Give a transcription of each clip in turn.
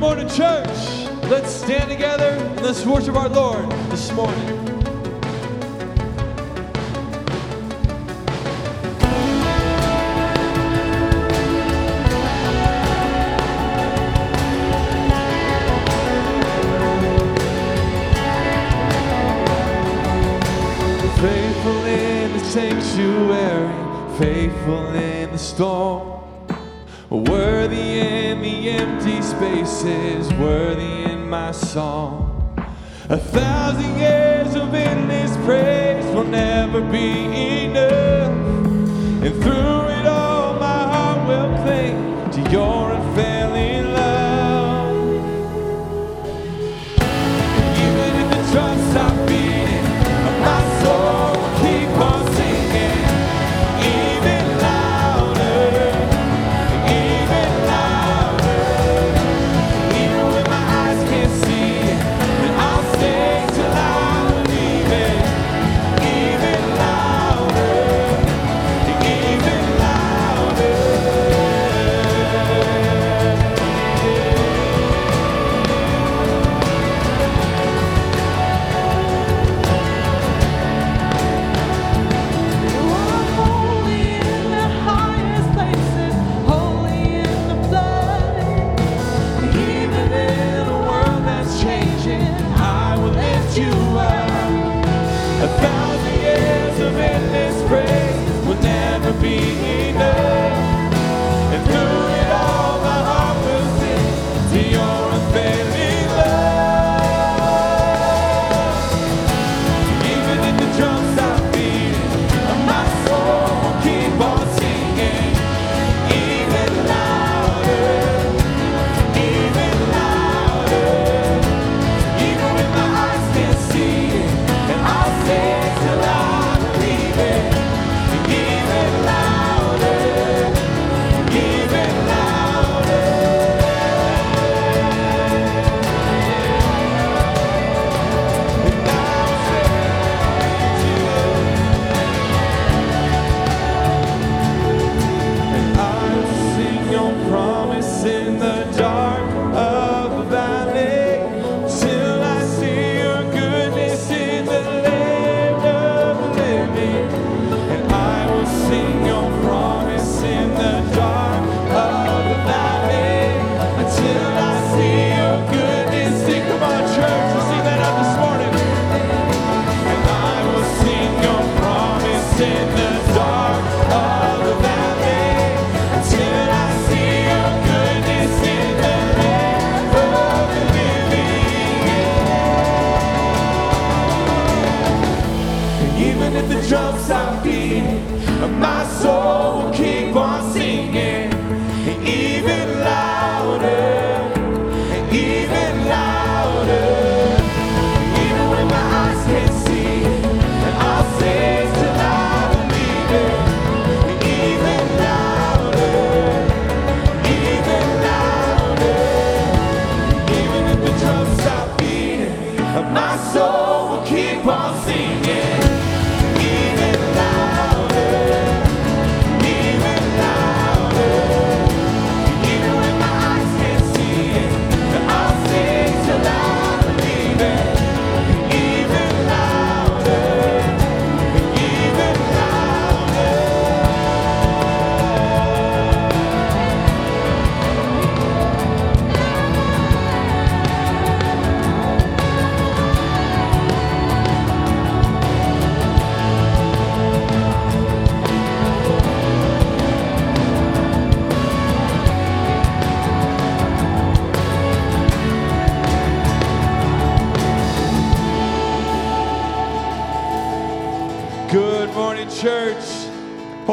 Morning Church. Let's stand together and let's worship our Lord this morning. Faithful in the sanctuary, faithful in the storm. Word space is worthy in my song. if the drums I beating, my soul will keep on singing.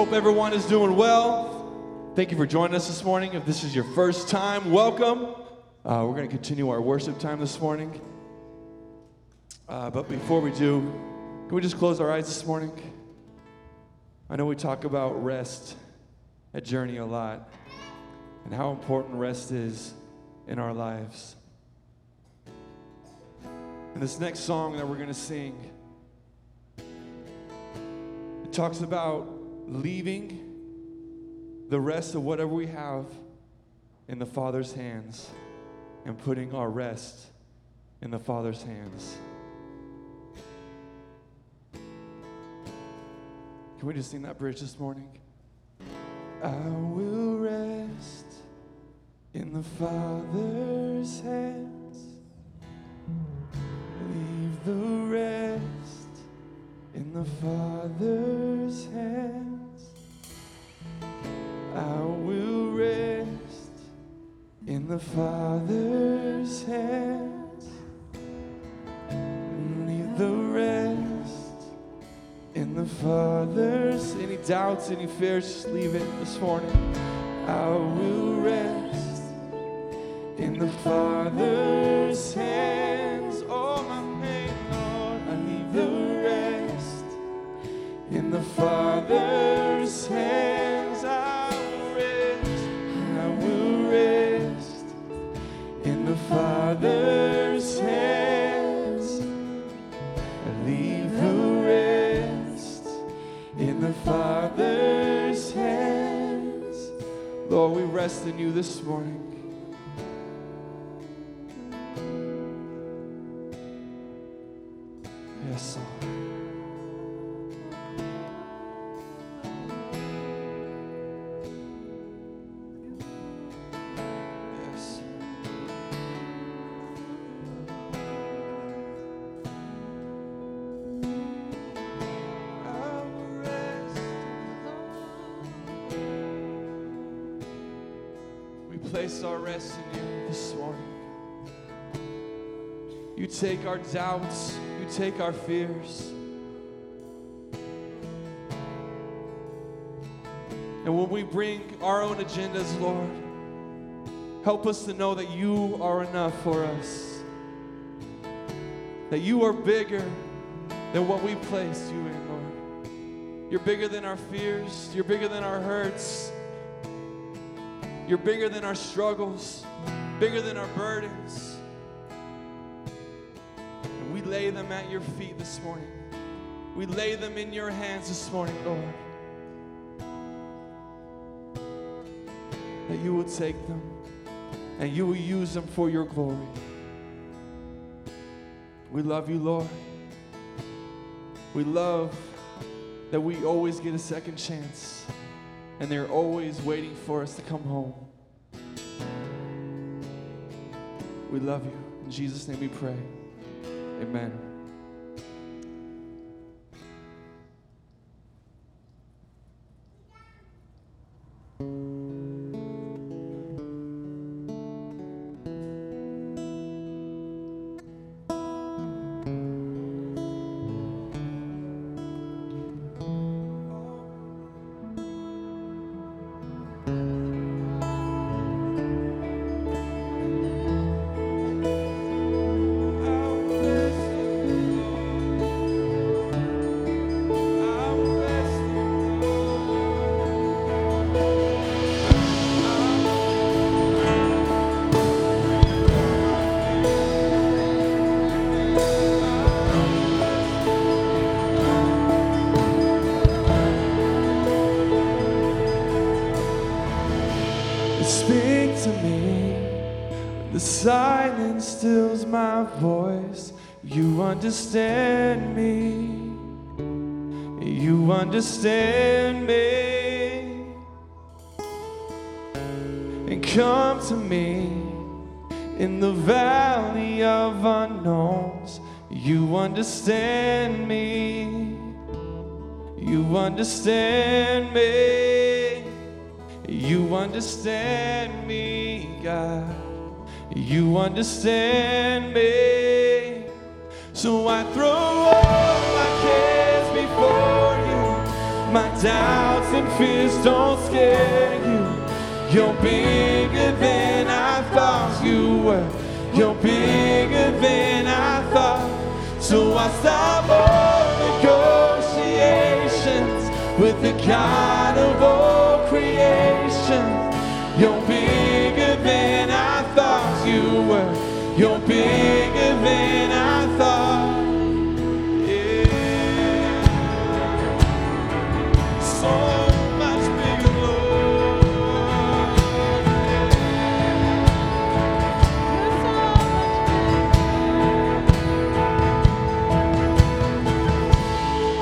Hope everyone is doing well. Thank you for joining us this morning. If this is your first time, welcome. Uh, we're going to continue our worship time this morning. Uh, but before we do, can we just close our eyes this morning? I know we talk about rest at Journey a lot and how important rest is in our lives. And this next song that we're going to sing it talks about leaving the rest of whatever we have in the Father's hands and putting our rest in the Father's hands. Can we just sing that bridge this morning? I will rest in the Father's hands. Leave the rest in the Father's hands. In the Father's hands. Leave the rest in the Father's. Any doubts, any fears, just leave it this morning. I will rest in the Father's hands. All my pain, Lord, I leave the rest in the Father's Rest in you this morning. Our doubts, you take our fears. And when we bring our own agendas, Lord, help us to know that you are enough for us. That you are bigger than what we placed you in, Lord. You're bigger than our fears, you're bigger than our hurts, you're bigger than our struggles, bigger than our burdens. Them at your feet this morning. We lay them in your hands this morning, Lord. That you will take them and you will use them for your glory. We love you, Lord. We love that we always get a second chance and they're always waiting for us to come home. We love you. In Jesus' name we pray. Amen. Understand me. So I throw all my cares before you. My doubts and fears don't scare you were. You're bigger than I thought. So much bigger, Lord.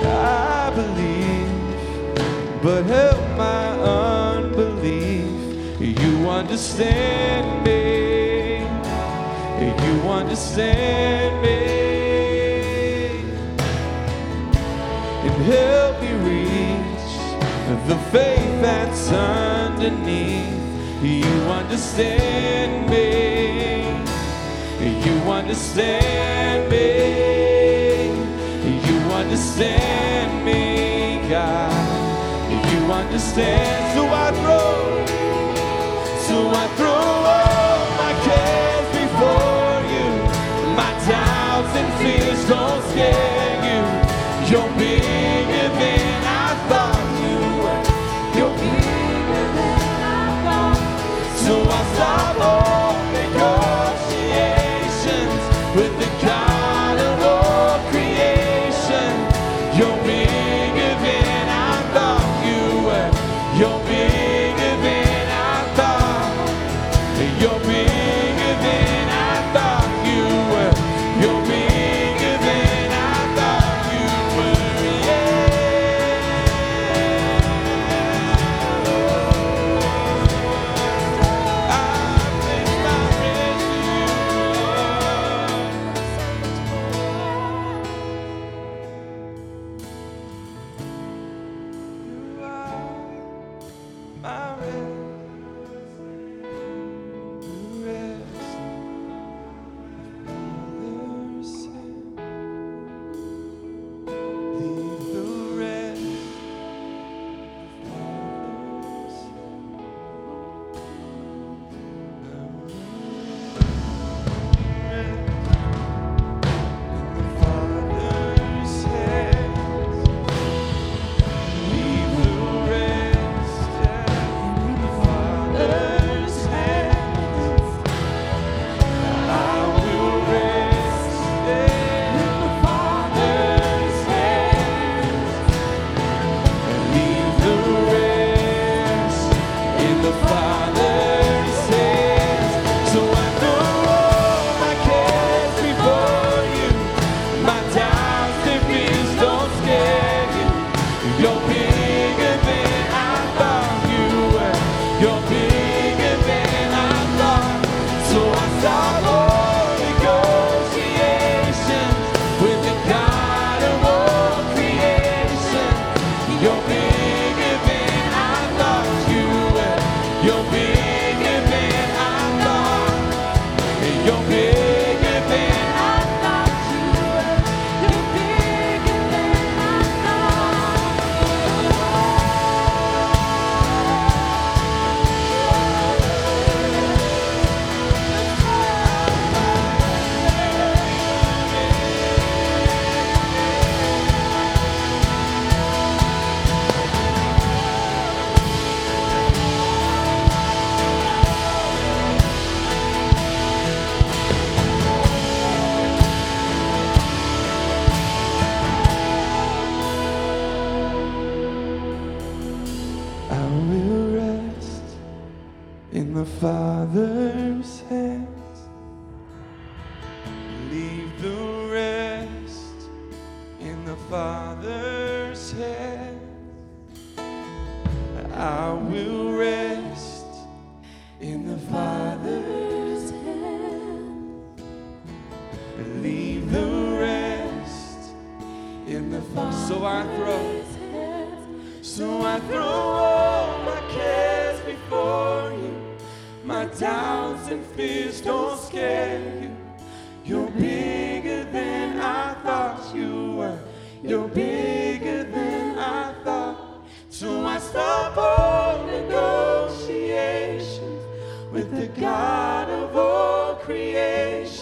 I believe, but help my unbelief. You understand. what's underneath. You understand me. You understand me. You understand me, God. You understand. So I throw. So I throw all my cares before you. My doubts and fears don't scare you. You're big. doubts and fears don't scare you. You're bigger than I thought you were. You're bigger than I thought. So I stop all negotiations with the God of all creation.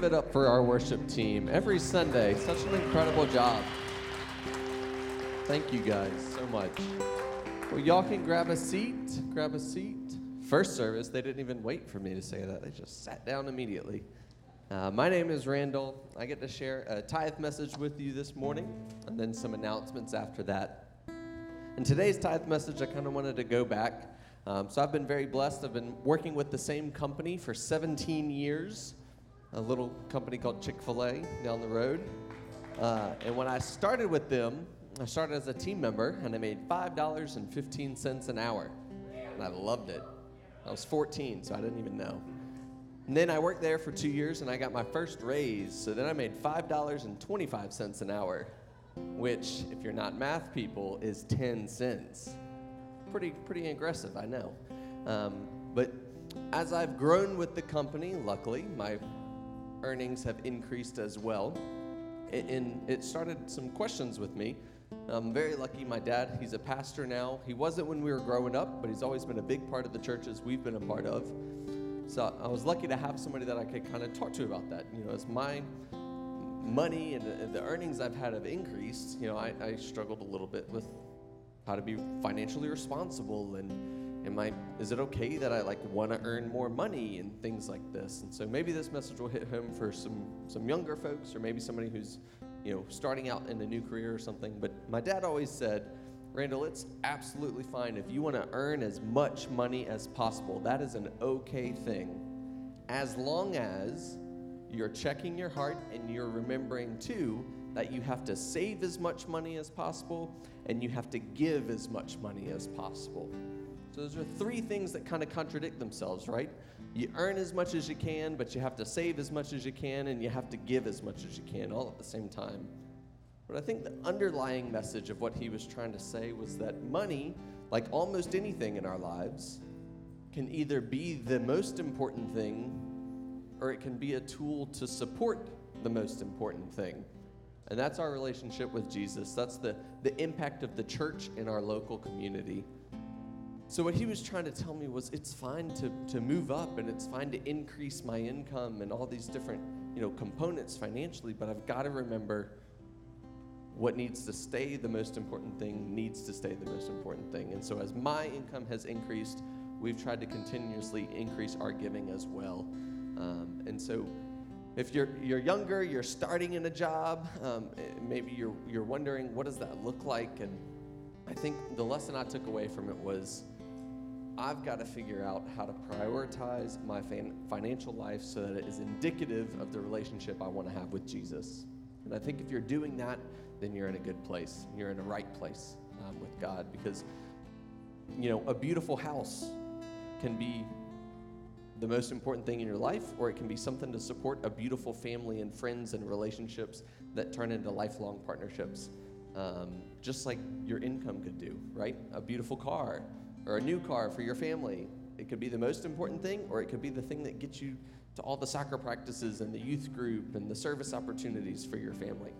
Give it up for our worship team every Sunday. Such an incredible job. Thank you guys so much. Well, y'all can grab a seat. Grab a seat. First service, they didn't even wait for me to say that. They just sat down immediately. Uh, my name is Randall. I get to share a tithe message with you this morning and then some announcements after that. In today's tithe message, I kind of wanted to go back. Um, so I've been very blessed. I've been working with the same company for 17 years, a little company called Chick fil A down the road. Uh, and when I started with them, I started as a team member and I made $5.15 an hour. And I loved it. I was 14, so I didn't even know. And then I worked there for two years and I got my first raise. So then I made $5.25 an hour, which, if you're not math people, is 10 cents. Pretty, pretty aggressive, I know. Um, but as I've grown with the company, luckily, my earnings have increased as well. And it started some questions with me I'm very lucky. My dad, he's a pastor now. He wasn't when we were growing up, but he's always been a big part of the churches we've been a part of. So I was lucky to have somebody that I could kind of talk to about that. You know, as my money and the earnings I've had have increased, you know, I, I struggled a little bit with how to be financially responsible and am I is it okay that I like want to earn more money and things like this? And so maybe this message will hit home for some some younger folks or maybe somebody who's you know, starting out in a new career or something. But my dad always said, Randall, it's absolutely fine if you want to earn as much money as possible. That is an okay thing. As long as you're checking your heart and you're remembering too that you have to save as much money as possible and you have to give as much money as possible. So those are three things that kind of contradict themselves, right? you earn as much as you can, but you have to save as much as you can, and you have to give as much as you can, all at the same time. But I think the underlying message of what he was trying to say was that money, like almost anything in our lives, can either be the most important thing or it can be a tool to support the most important thing. And that's our relationship with Jesus. That's the, the impact of the church in our local community. So, what he was trying to tell me was it's fine to, to move up and it's fine to increase my income and all these different you know, components financially, but I've got to remember what needs to stay the most important thing needs to stay the most important thing. And so, as my income has increased, we've tried to continuously increase our giving as well. Um, and so, if you're, you're younger, you're starting in a job, um, maybe you're, you're wondering what does that look like? And I think the lesson I took away from it was I've got to figure out how to prioritize my fan- financial life so that it is indicative of the relationship I want to have with Jesus. And I think if you're doing that, then you're in a good place. You're in a right place um, with God because, you know, a beautiful house can be the most important thing in your life, or it can be something to support a beautiful family and friends and relationships that turn into lifelong partnerships. Um, just like your income could do, right? A beautiful car or a new car for your family. It could be the most important thing, or it could be the thing that gets you to all the soccer practices and the youth group and the service opportunities for your family.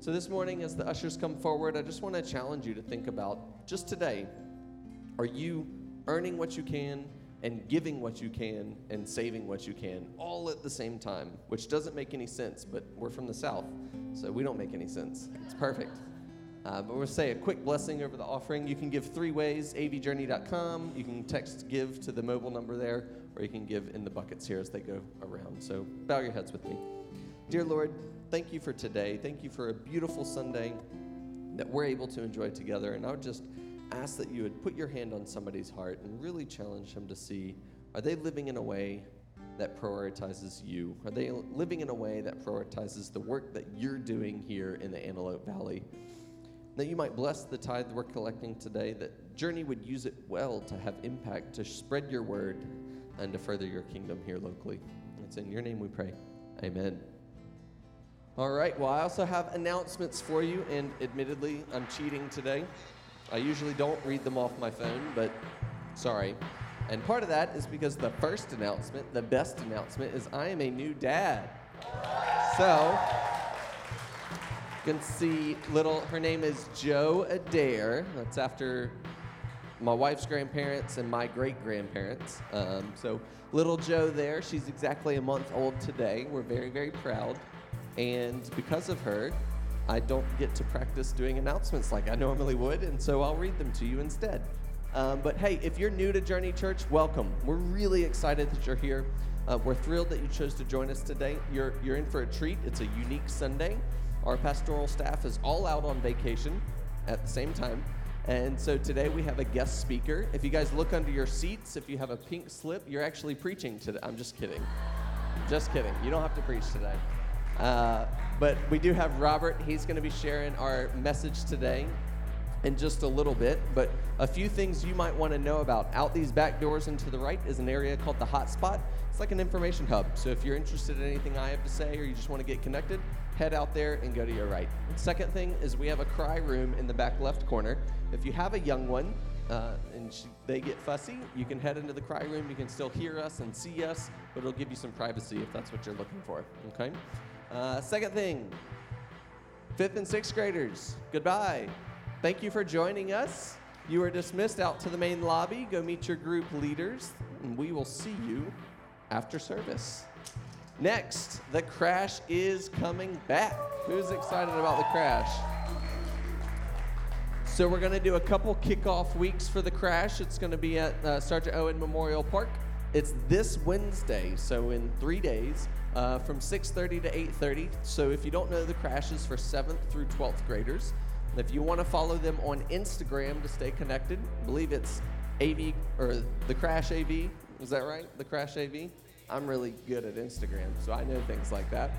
So, this morning, as the ushers come forward, I just want to challenge you to think about just today are you earning what you can and giving what you can and saving what you can all at the same time, which doesn't make any sense, but we're from the South, so we don't make any sense. It's perfect. Uh, but we'll say a quick blessing over the offering. You can give three ways avjourney.com. You can text give to the mobile number there, or you can give in the buckets here as they go around. So bow your heads with me. Dear Lord, thank you for today. Thank you for a beautiful Sunday that we're able to enjoy together. And I would just ask that you would put your hand on somebody's heart and really challenge them to see are they living in a way that prioritizes you? Are they living in a way that prioritizes the work that you're doing here in the Antelope Valley? That you might bless the tithe we're collecting today, that Journey would use it well to have impact, to spread your word, and to further your kingdom here locally. It's in your name we pray. Amen. All right, well, I also have announcements for you, and admittedly, I'm cheating today. I usually don't read them off my phone, but sorry. And part of that is because the first announcement, the best announcement, is I am a new dad. So, can see little, her name is Joe Adair. That's after my wife's grandparents and my great grandparents. Um, so little Joe there, she's exactly a month old today. We're very, very proud. And because of her, I don't get to practice doing announcements like I normally would, and so I'll read them to you instead. Um, but hey, if you're new to Journey Church, welcome. We're really excited that you're here. Uh, we're thrilled that you chose to join us today. You're, you're in for a treat. It's a unique Sunday. Our pastoral staff is all out on vacation at the same time. And so today we have a guest speaker. If you guys look under your seats, if you have a pink slip, you're actually preaching today. I'm just kidding. Just kidding. You don't have to preach today. Uh, but we do have Robert. He's going to be sharing our message today in just a little bit. But a few things you might want to know about. Out these back doors and to the right is an area called the Hotspot. It's like an information hub. So if you're interested in anything I have to say or you just want to get connected, head out there and go to your right. Second thing is we have a cry room in the back left corner. If you have a young one, uh, and she, they get fussy, you can head into the cry room. You can still hear us and see us, but it'll give you some privacy if that's what you're looking for. Okay. Uh, second thing, fifth and sixth graders, goodbye. Thank you for joining us. You are dismissed out to the main lobby. Go meet your group leaders, and we will see you after service. Next, the crash is coming back. Who's excited about the crash? So we're going to do a couple kickoff weeks for the crash. It's going to be at uh, Sergeant Owen Memorial Park. It's this Wednesday, so in three days, uh, from 6:30 to 8:30. So if you don't know, the crash is for 7th through 12th graders. If you want to follow them on Instagram to stay connected, I believe it's AV or the Crash AV. Is that right? The Crash AV. I'm really good at Instagram, so I know things like that.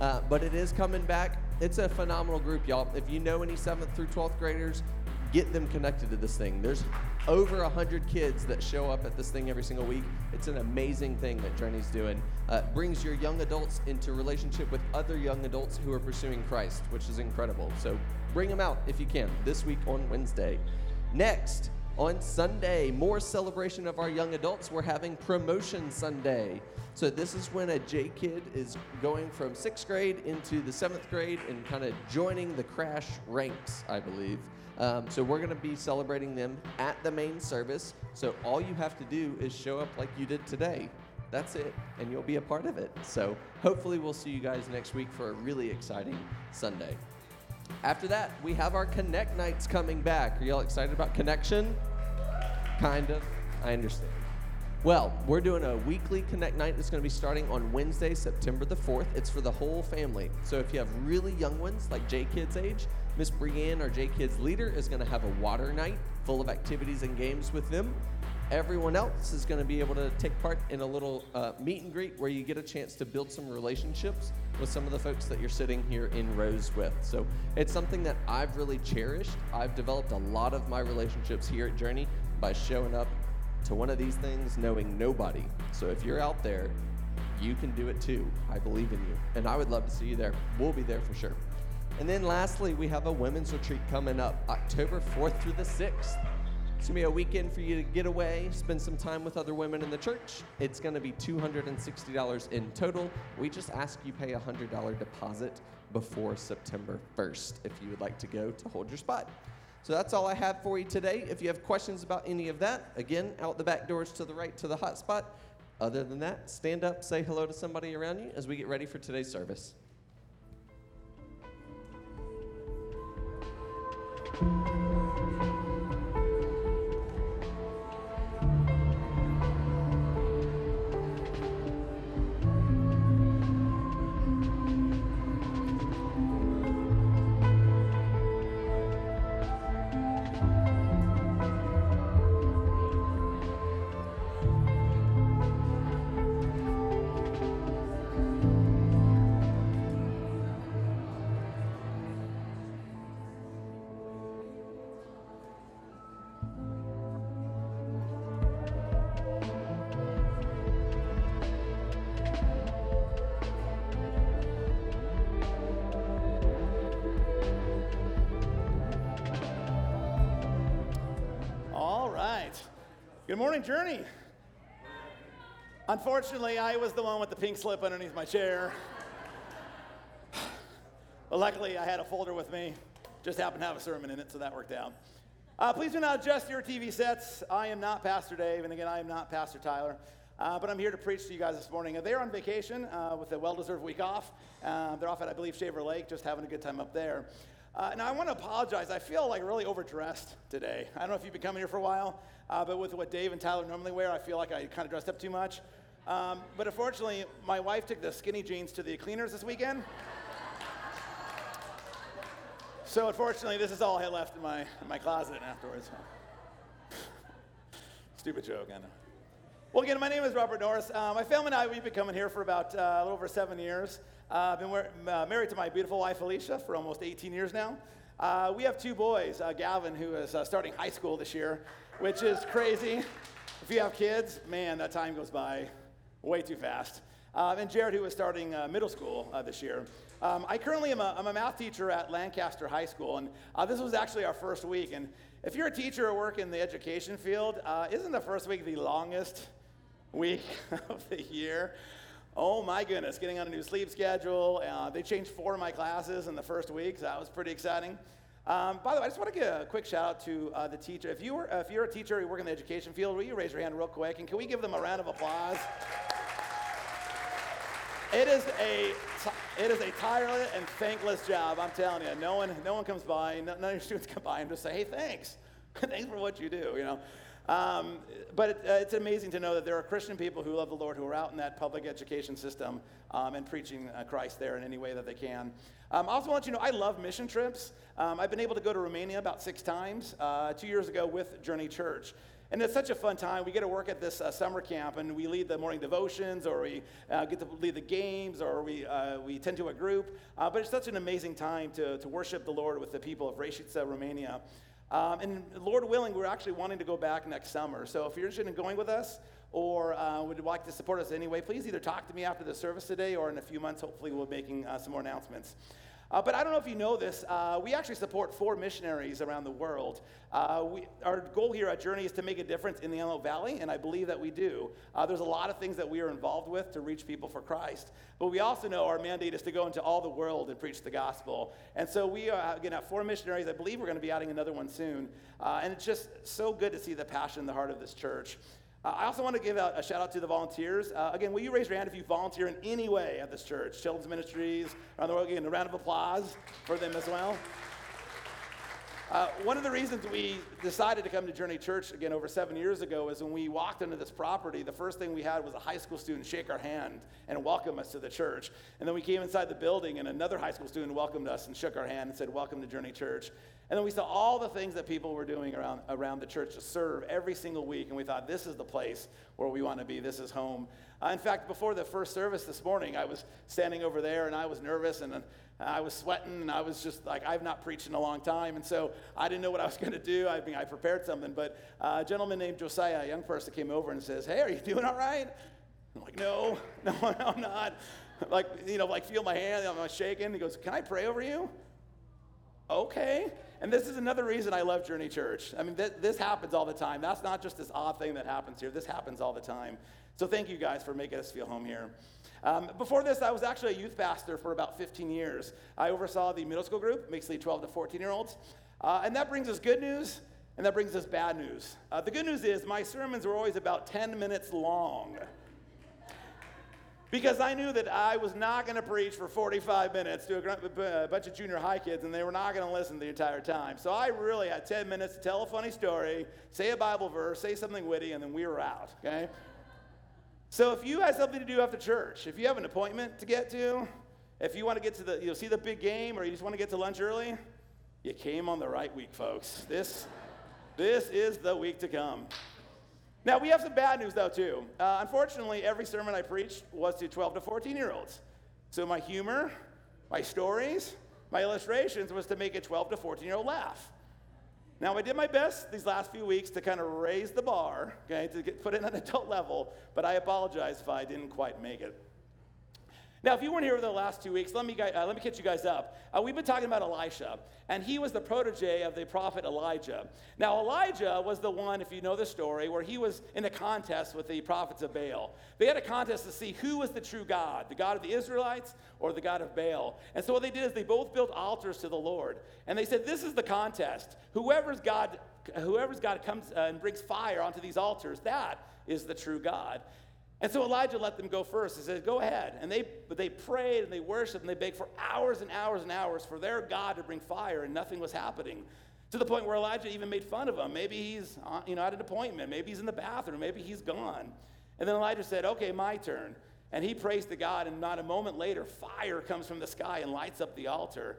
Uh, but it is coming back. It's a phenomenal group, y'all. If you know any 7th through 12th graders, get them connected to this thing. There's over 100 kids that show up at this thing every single week. It's an amazing thing that Journey's doing. Uh, brings your young adults into relationship with other young adults who are pursuing Christ, which is incredible. So bring them out if you can this week on Wednesday. Next, on Sunday, more celebration of our young adults. We're having Promotion Sunday. So, this is when a J kid is going from sixth grade into the seventh grade and kind of joining the crash ranks, I believe. Um, so, we're going to be celebrating them at the main service. So, all you have to do is show up like you did today. That's it, and you'll be a part of it. So, hopefully, we'll see you guys next week for a really exciting Sunday. After that, we have our Connect nights coming back. Are y'all excited about Connection? Kind of. I understand. Well, we're doing a weekly Connect night that's going to be starting on Wednesday, September the 4th. It's for the whole family. So if you have really young ones, like J Kids age, Miss Brienne, our J Kids leader, is going to have a water night full of activities and games with them. Everyone else is going to be able to take part in a little uh, meet and greet where you get a chance to build some relationships with some of the folks that you're sitting here in rows with. So it's something that I've really cherished. I've developed a lot of my relationships here at Journey by showing up to one of these things knowing nobody. So if you're out there, you can do it too. I believe in you. And I would love to see you there. We'll be there for sure. And then lastly, we have a women's retreat coming up October 4th through the 6th. It's gonna be a weekend for you to get away, spend some time with other women in the church. It's gonna be $260 in total. We just ask you pay a $100 deposit before September 1st if you would like to go to hold your spot. So that's all I have for you today. If you have questions about any of that, again, out the back doors to the right to the hot spot. Other than that, stand up, say hello to somebody around you as we get ready for today's service. Good morning, Journey. Unfortunately, I was the one with the pink slip underneath my chair. But luckily, I had a folder with me. Just happened to have a sermon in it, so that worked out. Uh, please do not adjust your TV sets. I am not Pastor Dave, and again, I am not Pastor Tyler. Uh, but I'm here to preach to you guys this morning. Uh, They're on vacation uh, with a well deserved week off. Uh, they're off at, I believe, Shaver Lake, just having a good time up there. Uh, now, I want to apologize. I feel like really overdressed today. I don't know if you've been coming here for a while, uh, but with what Dave and Tyler normally wear, I feel like I kind of dressed up too much. Um, but unfortunately, my wife took the skinny jeans to the cleaners this weekend. So unfortunately, this is all I had left in my, in my closet afterwards. Stupid joke, I know. Well, again, my name is Robert Norris. Uh, my family and I, we've been coming here for about uh, a little over seven years. Uh, I've been uh, married to my beautiful wife, Alicia, for almost 18 years now. Uh, we have two boys, uh, Gavin, who is uh, starting high school this year, which is crazy. If you have kids, man, that time goes by way too fast. Um, and Jared, who is starting uh, middle school uh, this year. Um, I currently am a, I'm a math teacher at Lancaster High School, and uh, this was actually our first week. And if you're a teacher or work in the education field, uh, isn't the first week the longest week of the year? Oh my goodness, getting on a new sleep schedule. Uh, they changed four of my classes in the first week, so that was pretty exciting. Um, by the way, I just want to give a quick shout out to uh, the teacher. If, you were, if you're a teacher, you work in the education field, will you raise your hand real quick? And can we give them a round of applause? It is a it is a tireless and thankless job. I'm telling you. No one no one comes by. None of your students come by and just say, "Hey, thanks, thanks for what you do." You know. Um, but it, uh, it's amazing to know that there are Christian people who love the Lord who are out in that public education system um, and preaching uh, Christ there in any way that they can. Um, I also want you to know I love mission trips. Um, I've been able to go to Romania about six times. Uh, two years ago with Journey Church. And it's such a fun time. We get to work at this uh, summer camp, and we lead the morning devotions, or we uh, get to lead the games, or we, uh, we tend to a group. Uh, but it's such an amazing time to, to worship the Lord with the people of Reșița, Romania. Um, and Lord willing, we're actually wanting to go back next summer. So if you're interested in going with us, or uh, would like to support us anyway, please either talk to me after the service today, or in a few months, hopefully, we'll be making uh, some more announcements. Uh, but I don't know if you know this, uh, we actually support four missionaries around the world. Uh, we, our goal here at Journey is to make a difference in the Antelope Valley, and I believe that we do. Uh, there's a lot of things that we are involved with to reach people for Christ. But we also know our mandate is to go into all the world and preach the gospel. And so we are to have four missionaries. I believe we're going to be adding another one soon. Uh, and it's just so good to see the passion in the heart of this church. I also want to give out a shout out to the volunteers. Uh, again, will you raise your hand if you volunteer in any way at this church? Children's Ministries, around the world. Again, a round of applause for them as well. Uh, one of the reasons we decided to come to Journey Church again over seven years ago is when we walked into this property, the first thing we had was a high school student shake our hand and welcome us to the church. And then we came inside the building, and another high school student welcomed us and shook our hand and said, Welcome to Journey Church. And then we saw all the things that people were doing around, around the church to serve every single week. And we thought, this is the place where we want to be. This is home. Uh, in fact, before the first service this morning, I was standing over there and I was nervous and uh, I was sweating and I was just like, I've not preached in a long time. And so I didn't know what I was going to do. I mean, I prepared something. But uh, a gentleman named Josiah, a young person, came over and says, Hey, are you doing all right? I'm like, No, no, I'm not. Like, you know, like feel my hand, I'm shaking. He goes, Can I pray over you? Okay. And this is another reason I love Journey Church. I mean, th- this happens all the time. That's not just this odd thing that happens here. This happens all the time. So thank you guys for making us feel home here. Um, before this, I was actually a youth pastor for about 15 years. I oversaw the middle school group, mostly 12 to 14 year olds. Uh, and that brings us good news, and that brings us bad news. Uh, the good news is my sermons were always about 10 minutes long because I knew that I was not going to preach for 45 minutes to a, a bunch of junior high kids and they were not going to listen the entire time. So I really had 10 minutes to tell a funny story, say a Bible verse, say something witty, and then we were out, okay? So if you have something to do after church, if you have an appointment to get to, if you want to get to the, you know, see the big game or you just want to get to lunch early, you came on the right week, folks. This, this is the week to come. Now, we have some bad news, though, too. Uh, unfortunately, every sermon I preached was to 12 to 14 year olds. So, my humor, my stories, my illustrations was to make a 12 to 14 year old laugh. Now, I did my best these last few weeks to kind of raise the bar, okay, to get, put it on an adult level, but I apologize if I didn't quite make it. Now, if you weren't here over the last two weeks, let me, uh, let me catch you guys up. Uh, we've been talking about Elisha, and he was the protege of the prophet Elijah. Now, Elijah was the one, if you know the story, where he was in a contest with the prophets of Baal. They had a contest to see who was the true God, the God of the Israelites or the God of Baal. And so what they did is they both built altars to the Lord. And they said, This is the contest. Whoever's God, whoever's God comes uh, and brings fire onto these altars, that is the true God. And so Elijah let them go first. He said, Go ahead. And they, they prayed and they worshiped and they begged for hours and hours and hours for their God to bring fire, and nothing was happening. To the point where Elijah even made fun of him. Maybe he's uh, you know, at an appointment. Maybe he's in the bathroom. Maybe he's gone. And then Elijah said, Okay, my turn. And he prays to God, and not a moment later, fire comes from the sky and lights up the altar.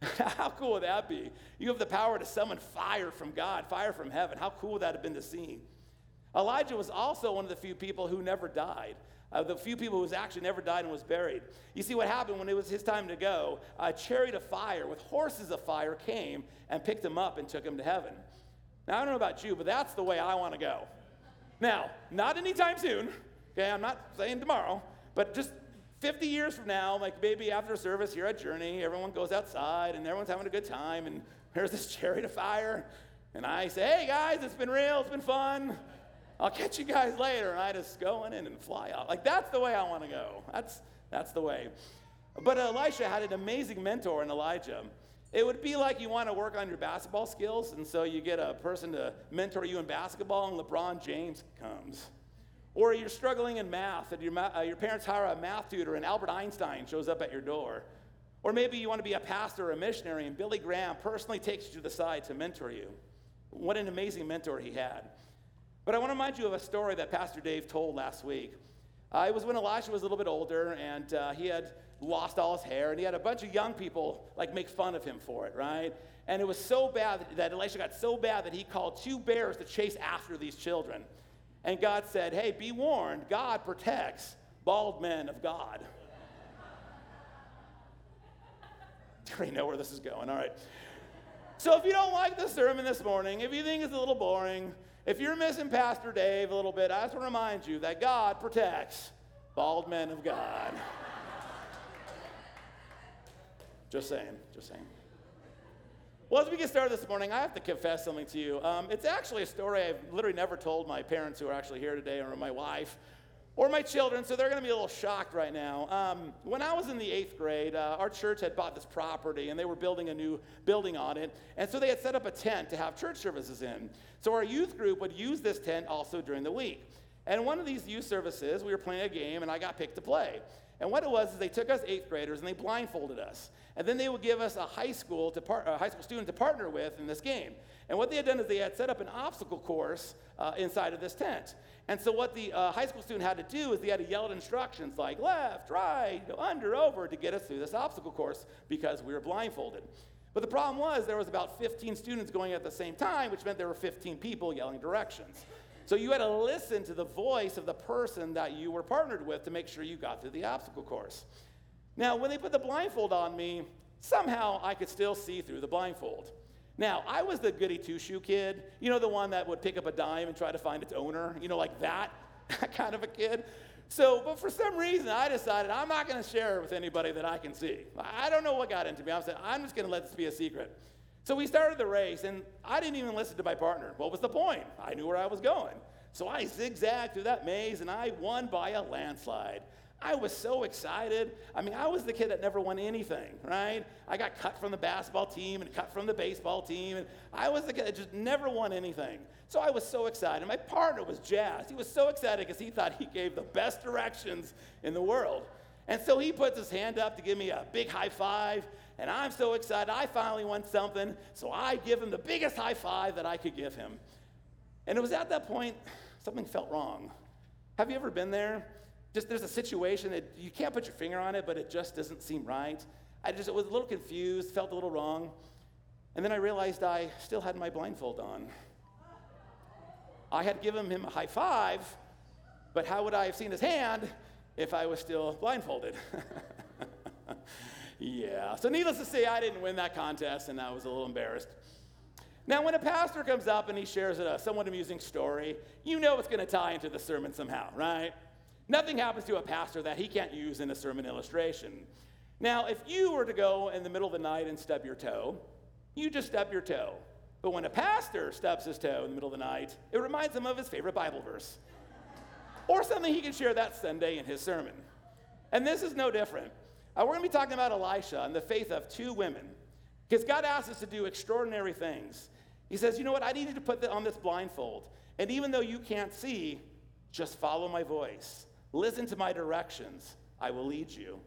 How cool would that be? You have the power to summon fire from God, fire from heaven. How cool would that have been to see? Elijah was also one of the few people who never died. Uh, the few people who actually never died and was buried. You see, what happened when it was his time to go, a chariot of fire with horses of fire came and picked him up and took him to heaven. Now, I don't know about you, but that's the way I want to go. Now, not anytime soon, okay, I'm not saying tomorrow, but just 50 years from now, like maybe after service here at Journey, everyone goes outside and everyone's having a good time, and there's this chariot of fire, and I say, hey guys, it's been real, it's been fun. I'll catch you guys later. And I just go in and fly out. Like, that's the way I want to go. That's, that's the way. But Elisha had an amazing mentor in Elijah. It would be like you want to work on your basketball skills, and so you get a person to mentor you in basketball, and LeBron James comes. Or you're struggling in math, and your, uh, your parents hire a math tutor, and Albert Einstein shows up at your door. Or maybe you want to be a pastor or a missionary, and Billy Graham personally takes you to the side to mentor you. What an amazing mentor he had. But I want to remind you of a story that Pastor Dave told last week. Uh, it was when Elisha was a little bit older and uh, he had lost all his hair and he had a bunch of young people like make fun of him for it, right? And it was so bad that, Elisha got so bad that he called two bears to chase after these children. And God said, Hey, be warned, God protects bald men of God. I already know where this is going. All right. So if you don't like the sermon this morning, if you think it's a little boring, if you're missing Pastor Dave a little bit, I just want to remind you that God protects bald men of God. just saying, just saying. Well, as we get started this morning, I have to confess something to you. Um, it's actually a story I've literally never told my parents who are actually here today, or my wife, or my children, so they're going to be a little shocked right now. Um, when I was in the eighth grade, uh, our church had bought this property and they were building a new building on it. And so they had set up a tent to have church services in. So our youth group would use this tent also during the week. And one of these youth services, we were playing a game and I got picked to play. And what it was is they took us eighth graders and they blindfolded us. And then they would give us a high school, to par- a high school student to partner with in this game. And what they had done is they had set up an obstacle course uh, inside of this tent. And so what the uh, high school student had to do is they had to yell instructions like left, right, under, over to get us through this obstacle course because we were blindfolded. But the problem was there was about 15 students going at the same time, which meant there were 15 people yelling directions. So you had to listen to the voice of the person that you were partnered with to make sure you got through the obstacle course. Now, when they put the blindfold on me, somehow I could still see through the blindfold. Now, I was the goody two shoe kid, you know, the one that would pick up a dime and try to find its owner, you know, like that, kind of a kid. So, but for some reason, I decided I'm not going to share it with anybody that I can see. I don't know what got into me. I said, I'm just going to let this be a secret. So we started the race, and I didn't even listen to my partner. What was the point? I knew where I was going. So I zigzagged through that maze, and I won by a landslide. I was so excited. I mean, I was the kid that never won anything, right? I got cut from the basketball team and cut from the baseball team, and I was the kid that just never won anything. So I was so excited. My partner was jazzed. He was so excited because he thought he gave the best directions in the world. And so he puts his hand up to give me a big high five, and I'm so excited. I finally won something, so I give him the biggest high five that I could give him. And it was at that point something felt wrong. Have you ever been there? Just there's a situation that you can't put your finger on it, but it just doesn't seem right. I just was a little confused, felt a little wrong. And then I realized I still had my blindfold on. I had given him a high five, but how would I have seen his hand if I was still blindfolded? yeah, so needless to say, I didn't win that contest, and I was a little embarrassed. Now, when a pastor comes up and he shares a somewhat amusing story, you know it's going to tie into the sermon somehow, right? Nothing happens to a pastor that he can't use in a sermon illustration. Now, if you were to go in the middle of the night and stub your toe, you just stub your toe. But when a pastor stubs his toe in the middle of the night, it reminds him of his favorite Bible verse or something he can share that Sunday in his sermon. And this is no different. Uh, we're going to be talking about Elisha and the faith of two women because God asks us to do extraordinary things. He says, You know what? I need you to put on this blindfold. And even though you can't see, just follow my voice. Listen to my directions. I will lead you.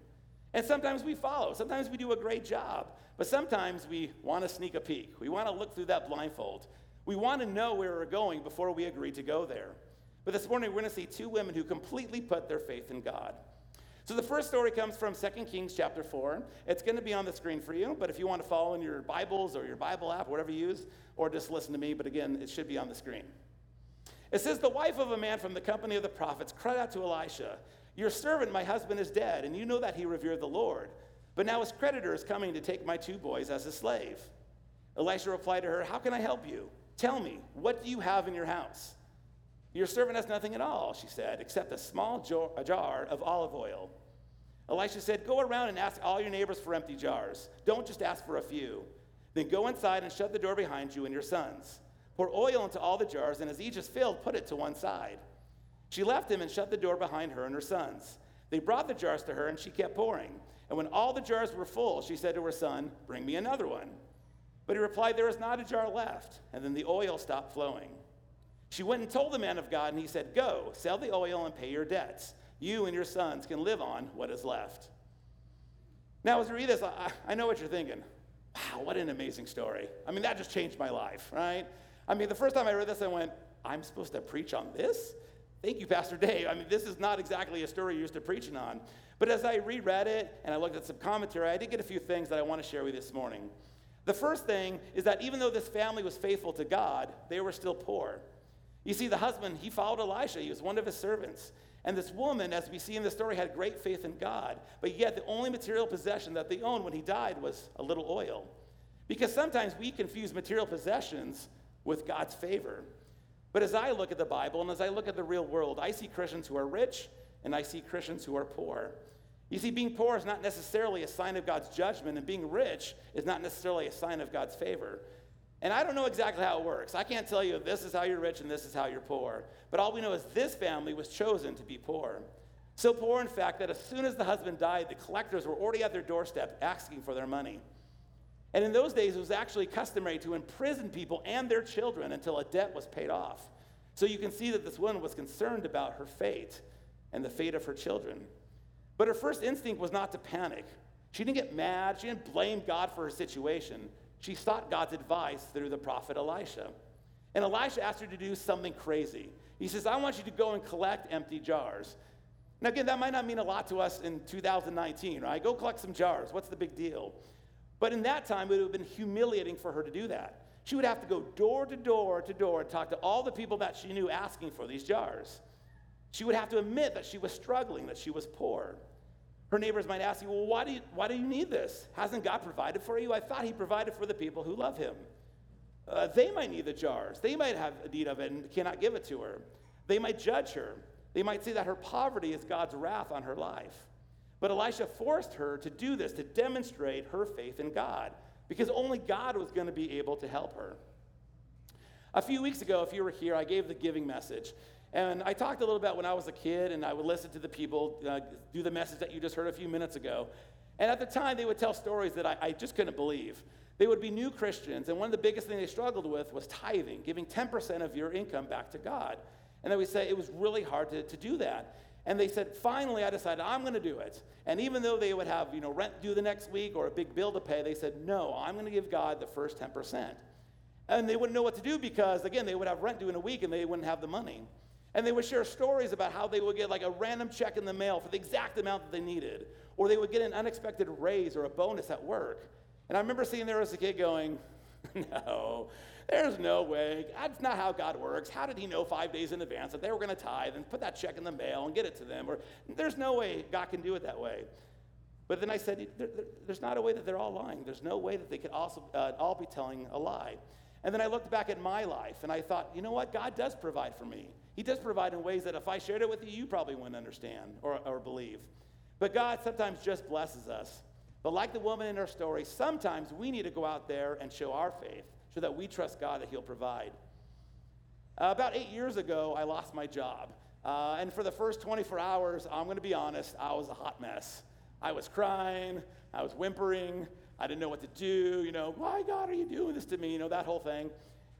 And sometimes we follow. Sometimes we do a great job. But sometimes we want to sneak a peek. We want to look through that blindfold. We want to know where we're going before we agree to go there. But this morning, we're going to see two women who completely put their faith in God. So the first story comes from 2 Kings chapter 4. It's going to be on the screen for you, but if you want to follow in your Bibles or your Bible app, whatever you use, or just listen to me, but again, it should be on the screen. It says, The wife of a man from the company of the prophets cried out to Elisha, Your servant, my husband, is dead, and you know that he revered the Lord. But now his creditor is coming to take my two boys as a slave. Elisha replied to her, How can I help you? Tell me, what do you have in your house? Your servant has nothing at all, she said, except a small jar of olive oil. Elisha said, Go around and ask all your neighbors for empty jars. Don't just ask for a few. Then go inside and shut the door behind you and your sons. Pour oil into all the jars, and as each is filled, put it to one side. She left him and shut the door behind her and her sons. They brought the jars to her, and she kept pouring. And when all the jars were full, she said to her son, Bring me another one. But he replied, There is not a jar left. And then the oil stopped flowing. She went and told the man of God, and he said, Go, sell the oil and pay your debts. You and your sons can live on what is left. Now, as you read this, I, I know what you're thinking. Wow, what an amazing story. I mean, that just changed my life, right? I mean, the first time I read this, I went, I'm supposed to preach on this? Thank you, Pastor Dave. I mean, this is not exactly a story you're used to preaching on. But as I reread it and I looked at some commentary, I did get a few things that I want to share with you this morning. The first thing is that even though this family was faithful to God, they were still poor. You see, the husband, he followed Elisha, he was one of his servants. And this woman, as we see in the story, had great faith in God. But yet, the only material possession that they owned when he died was a little oil. Because sometimes we confuse material possessions with God's favor. But as I look at the Bible and as I look at the real world, I see Christians who are rich and I see Christians who are poor. You see, being poor is not necessarily a sign of God's judgment, and being rich is not necessarily a sign of God's favor. And I don't know exactly how it works. I can't tell you this is how you're rich and this is how you're poor. But all we know is this family was chosen to be poor. So poor, in fact, that as soon as the husband died, the collectors were already at their doorstep asking for their money. And in those days, it was actually customary to imprison people and their children until a debt was paid off. So you can see that this woman was concerned about her fate and the fate of her children. But her first instinct was not to panic. She didn't get mad, she didn't blame God for her situation. She sought God's advice through the prophet Elisha. And Elisha asked her to do something crazy. He says, I want you to go and collect empty jars. Now, again, that might not mean a lot to us in 2019, right? Go collect some jars. What's the big deal? But in that time, it would have been humiliating for her to do that. She would have to go door to door to door and talk to all the people that she knew asking for these jars. She would have to admit that she was struggling, that she was poor. Her neighbors might ask you, Well, why do you, why do you need this? Hasn't God provided for you? I thought He provided for the people who love Him. Uh, they might need the jars. They might have a need of it and cannot give it to her. They might judge her. They might say that her poverty is God's wrath on her life. But Elisha forced her to do this to demonstrate her faith in God because only God was going to be able to help her. A few weeks ago, if you were here, I gave the giving message. And I talked a little about when I was a kid and I would listen to the people uh, do the message that you just heard a few minutes ago. And at the time, they would tell stories that I, I just couldn't believe. They would be new Christians, and one of the biggest things they struggled with was tithing, giving 10% of your income back to God. And they would say it was really hard to, to do that. And they said, finally, I decided I'm going to do it. And even though they would have, you know, rent due the next week or a big bill to pay, they said, no, I'm going to give God the first 10%. And they wouldn't know what to do because, again, they would have rent due in a week and they wouldn't have the money. And they would share stories about how they would get like a random check in the mail for the exact amount that they needed, or they would get an unexpected raise or a bonus at work. And I remember sitting there as a kid going, no, there's no way. That's not how God works. How did He know five days in advance that they were going to tithe and put that check in the mail and get it to them? Or there's no way God can do it that way. But then I said, there, there, there's not a way that they're all lying. There's no way that they could also uh, all be telling a lie. And then I looked back at my life and I thought, you know what? God does provide for me. He does provide in ways that if I shared it with you, you probably wouldn't understand or, or believe. But God sometimes just blesses us. But like the woman in our story, sometimes we need to go out there and show our faith so that we trust God that He'll provide. Uh, about eight years ago, I lost my job. Uh, and for the first 24 hours, I'm going to be honest, I was a hot mess. I was crying, I was whimpering, I didn't know what to do. You know, why, God, are you doing this to me? You know, that whole thing.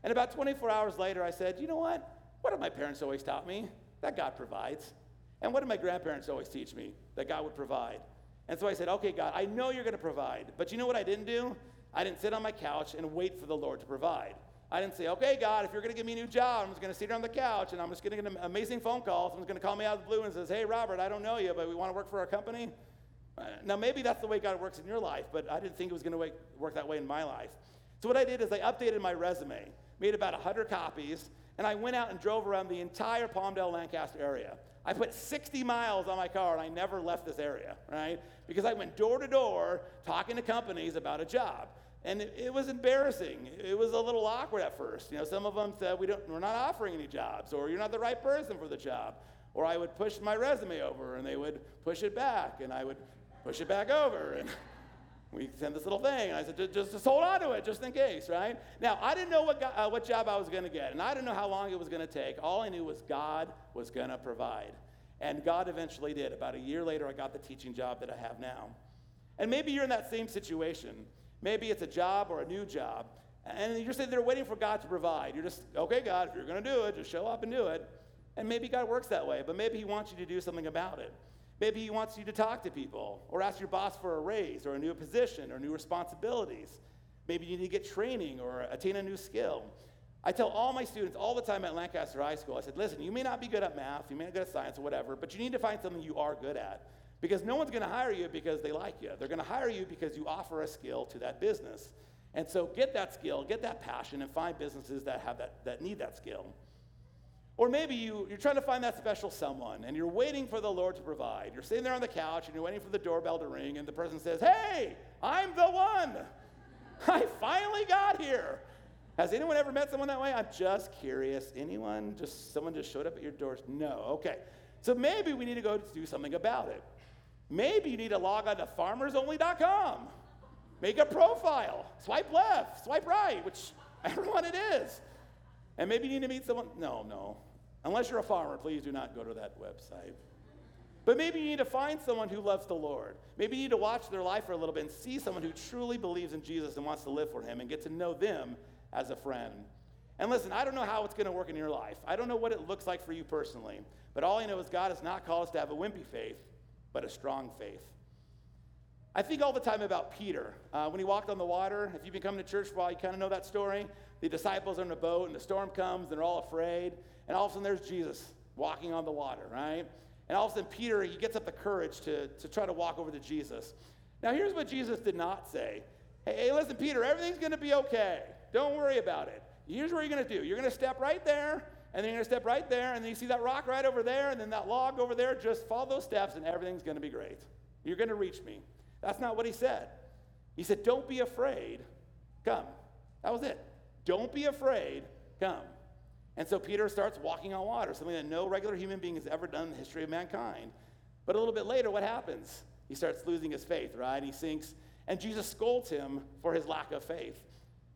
And about 24 hours later, I said, you know what? What have my parents always taught me? That God provides. And what did my grandparents always teach me? That God would provide. And so I said, okay, God, I know you're going to provide. But you know what I didn't do? I didn't sit on my couch and wait for the Lord to provide. I didn't say, okay, God, if you're going to give me a new job, I'm just going to sit on the couch and I'm just going to get an amazing phone call. Someone's going to call me out of the blue and says, hey, Robert, I don't know you, but we want to work for our company. Uh, now, maybe that's the way God works in your life, but I didn't think it was going to work that way in my life. So, what I did is I updated my resume, made about 100 copies, and I went out and drove around the entire Palmdale, Lancaster area. I put 60 miles on my car and I never left this area, right? Because I went door to door talking to companies about a job. And it, it, was embarrassing. It was a little awkward at first. You know, some of them said, we don't, we're not offering any jobs, or you're not the right person for the job. Or I would push my resume over and they would push it back, and I would push it back over. And we sent this little thing. I said, just, just hold on to it, just in case, right? Now, I didn't know what, uh, what job I was going to get, and I didn't know how long it was going to take. All I knew was God was going to provide. And God eventually did. About a year later, I got the teaching job that I have now. And maybe you're in that same situation. Maybe it's a job or a new job. And you're sitting there waiting for God to provide. You're just, okay, God, if you're going to do it, just show up and do it. And maybe God works that way, but maybe He wants you to do something about it. Maybe He wants you to talk to people or ask your boss for a raise or a new position or new responsibilities. Maybe you need to get training or attain a new skill. I tell all my students all the time at Lancaster High School, I said, listen, you may not be good at math, you may not be good at science or whatever, but you need to find something you are good at. Because no one's going to hire you because they like you. They're going to hire you because you offer a skill to that business. And so get that skill, get that passion, and find businesses that have that, that need that skill. Or maybe you, you're trying to find that special someone and you're waiting for the Lord to provide. You're sitting there on the couch and you're waiting for the doorbell to ring, and the person says, Hey, I'm the one. I finally got here. Has anyone ever met someone that way? I'm just curious. Anyone? Just someone just showed up at your doors? No. Okay. So maybe we need to go do something about it. Maybe you need to log on to farmersonly.com. Make a profile. Swipe left, swipe right, which everyone it is. And maybe you need to meet someone. No, no. Unless you're a farmer, please do not go to that website. But maybe you need to find someone who loves the Lord. Maybe you need to watch their life for a little bit and see someone who truly believes in Jesus and wants to live for him and get to know them as a friend. And listen, I don't know how it's going to work in your life. I don't know what it looks like for you personally. But all I know is God has not called us to have a wimpy faith, but a strong faith. I think all the time about Peter. Uh, when he walked on the water, if you've been coming to church for a while, you kind of know that story. The disciples are in a boat, and the storm comes, and they're all afraid. And all of a sudden, there's Jesus walking on the water, right? And all of a sudden, Peter, he gets up the courage to, to try to walk over to Jesus. Now, here's what Jesus did not say Hey, hey listen, Peter, everything's going to be okay. Don't worry about it. Here's what you're going to do you're going to step right there, and then you're going to step right there, and then you see that rock right over there, and then that log over there. Just follow those steps, and everything's going to be great. You're going to reach me. That's not what he said. He said, Don't be afraid. Come. That was it. Don't be afraid. Come. And so Peter starts walking on water, something that no regular human being has ever done in the history of mankind. But a little bit later, what happens? He starts losing his faith, right? He sinks, and Jesus scolds him for his lack of faith.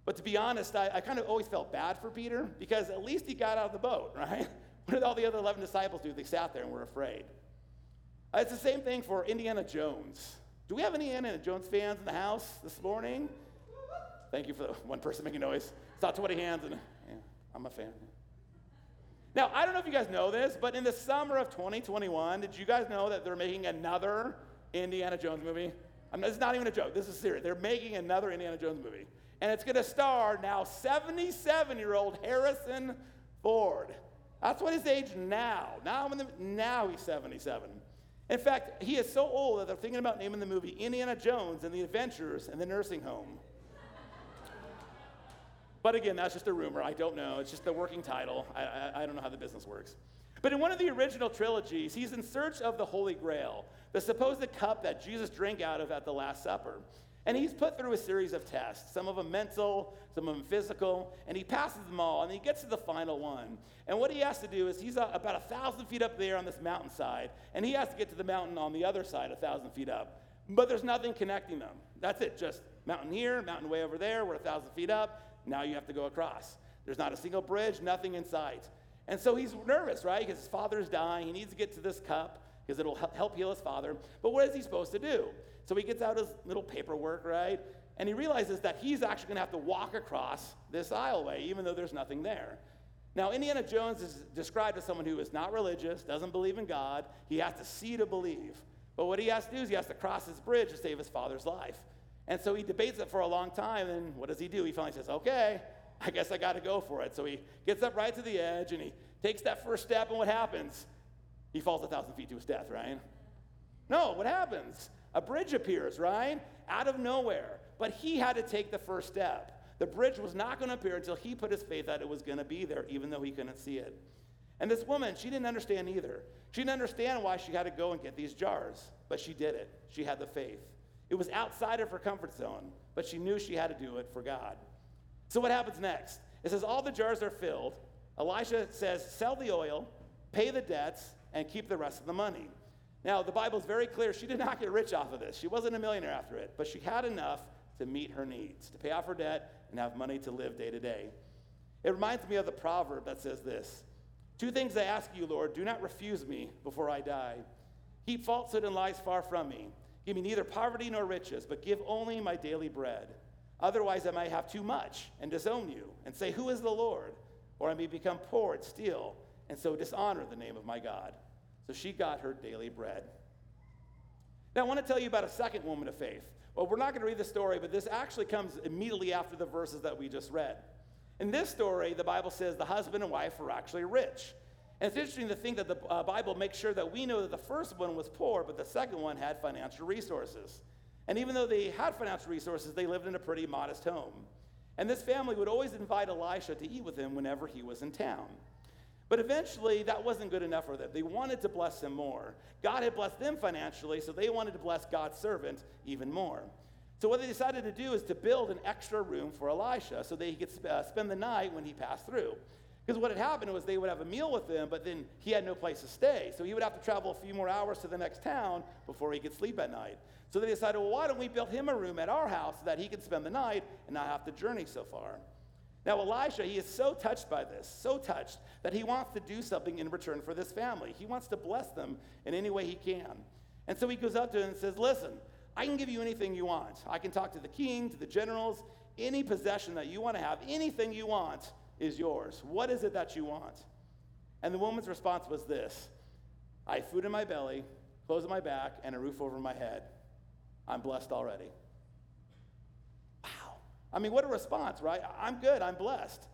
But to be honest, I, I kind of always felt bad for Peter because at least he got out of the boat, right? What did all the other 11 disciples do? They sat there and were afraid. Uh, it's the same thing for Indiana Jones. Do we have any Indiana Jones fans in the house this morning? Thank you for the one person making noise. It's not 20 hands, and yeah, I'm a fan. Now, I don't know if you guys know this, but in the summer of 2021, did you guys know that they're making another Indiana Jones movie? I mean, is not even a joke. This is serious. They're making another Indiana Jones movie. And it's going to star now 77 year old Harrison Ford. That's what his age now. Now, the, now he's 77. In fact, he is so old that they're thinking about naming the movie Indiana Jones and the Adventures in the Nursing Home. But again, that's just a rumor. I don't know. It's just the working title. I, I, I, don't know how the business works. But in one of the original trilogies, he's in search of the Holy Grail, the supposed cup that Jesus drank out of at the Last Supper. And he's put through a series of tests, some of them mental, some of them physical, and he passes them all, and he gets to the final one. And what he has to do is he's uh, about a thousand feet up there on this mountainside, and he has to get to the mountain on the other side, a thousand feet up. But there's nothing connecting them. That's it, just mountain here, mountain way over there, we're a thousand feet up. Now you have to go across. There's not a single bridge, nothing in sight. And so he's nervous, right? Because his father's dying. He needs to get to this cup because it'll help heal his father. But what is he supposed to do? So he gets out his little paperwork, right? And he realizes that he's actually going to have to walk across this aisleway, even though there's nothing there. Now, Indiana Jones is described as someone who is not religious, doesn't believe in God. He has to see to believe. But what he has to do is he has to cross this bridge to save his father's life. And so he debates it for a long time. And what does he do? He finally says, okay, I guess I got to go for it. So he gets up right to the edge and he takes that first step. And what happens? He falls a thousand feet to his death, right? No, what happens? A bridge appears, right? Out of nowhere. But he had to take the first step. The bridge was not going to appear until he put his faith that it was going to be there, even though he couldn't see it. And this woman, she didn't understand either. She didn't understand why she had to go and get these jars, but she did it. She had the faith. It was outside of her comfort zone, but she knew she had to do it for God. So, what happens next? It says, All the jars are filled. Elisha says, Sell the oil, pay the debts, and keep the rest of the money. Now, the Bible is very clear. She did not get rich off of this. She wasn't a millionaire after it, but she had enough to meet her needs, to pay off her debt, and have money to live day to day. It reminds me of the proverb that says this Two things I ask you, Lord, do not refuse me before I die. Keep falsehood and lies far from me. Give me neither poverty nor riches, but give only my daily bread. Otherwise, I might have too much and disown you and say, Who is the Lord? Or I may become poor and steal and so dishonor the name of my God. So she got her daily bread. Now, I want to tell you about a second woman of faith. Well, we're not going to read the story, but this actually comes immediately after the verses that we just read. In this story, the Bible says the husband and wife were actually rich. And it's interesting to think that the uh, Bible makes sure that we know that the first one was poor, but the second one had financial resources. And even though they had financial resources, they lived in a pretty modest home. And this family would always invite Elisha to eat with him whenever he was in town. But eventually, that wasn't good enough for them. They wanted to bless him more. God had blessed them financially, so they wanted to bless God's servant even more. So, what they decided to do is to build an extra room for Elisha so that he could sp- uh, spend the night when he passed through. Because what had happened was they would have a meal with him, but then he had no place to stay. So he would have to travel a few more hours to the next town before he could sleep at night. So they decided, well, why don't we build him a room at our house so that he could spend the night and not have to journey so far? Now, Elisha, he is so touched by this, so touched, that he wants to do something in return for this family. He wants to bless them in any way he can. And so he goes up to him and says, Listen, I can give you anything you want. I can talk to the king, to the generals, any possession that you want to have, anything you want is yours. What is it that you want? And the woman's response was this I have food in my belly, clothes on my back, and a roof over my head. I'm blessed already. Wow. I mean, what a response, right? I'm good, I'm blessed.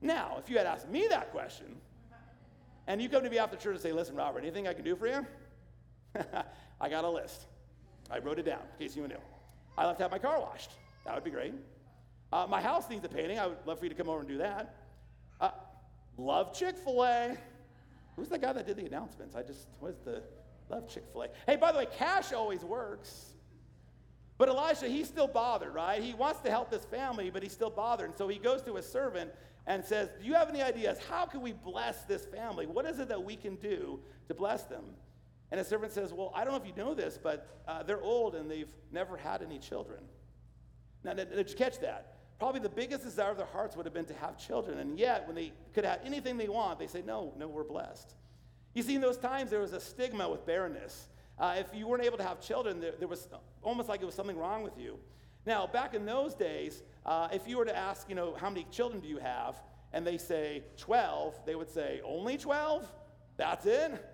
Now, if you had asked me that question, and you come to me after church and say, Listen, Robert, anything I can do for you? I got a list. I wrote it down in case you knew. Like to have my car washed. That would be great. Uh, my house needs a painting. I would love for you to come over and do that. Uh, love Chick fil A. Who's the guy that did the announcements? I just, was the, love Chick fil A. Hey, by the way, cash always works. But Elisha, he's still bothered, right? He wants to help this family, but he's still bothered. And so he goes to his servant and says, Do you have any ideas? How can we bless this family? What is it that we can do to bless them? And his servant says, Well, I don't know if you know this, but uh, they're old and they've never had any children. Now, did you catch that? Probably the biggest desire of their hearts would have been to have children. And yet, when they could have anything they want, they say, No, no, we're blessed. You see, in those times, there was a stigma with barrenness. Uh, if you weren't able to have children, there, there, was almost like it was something wrong with you. Now, back in those days, uh, if you were to ask, you know, how many children do you have? And they say 12, they would say, only 12? That's it?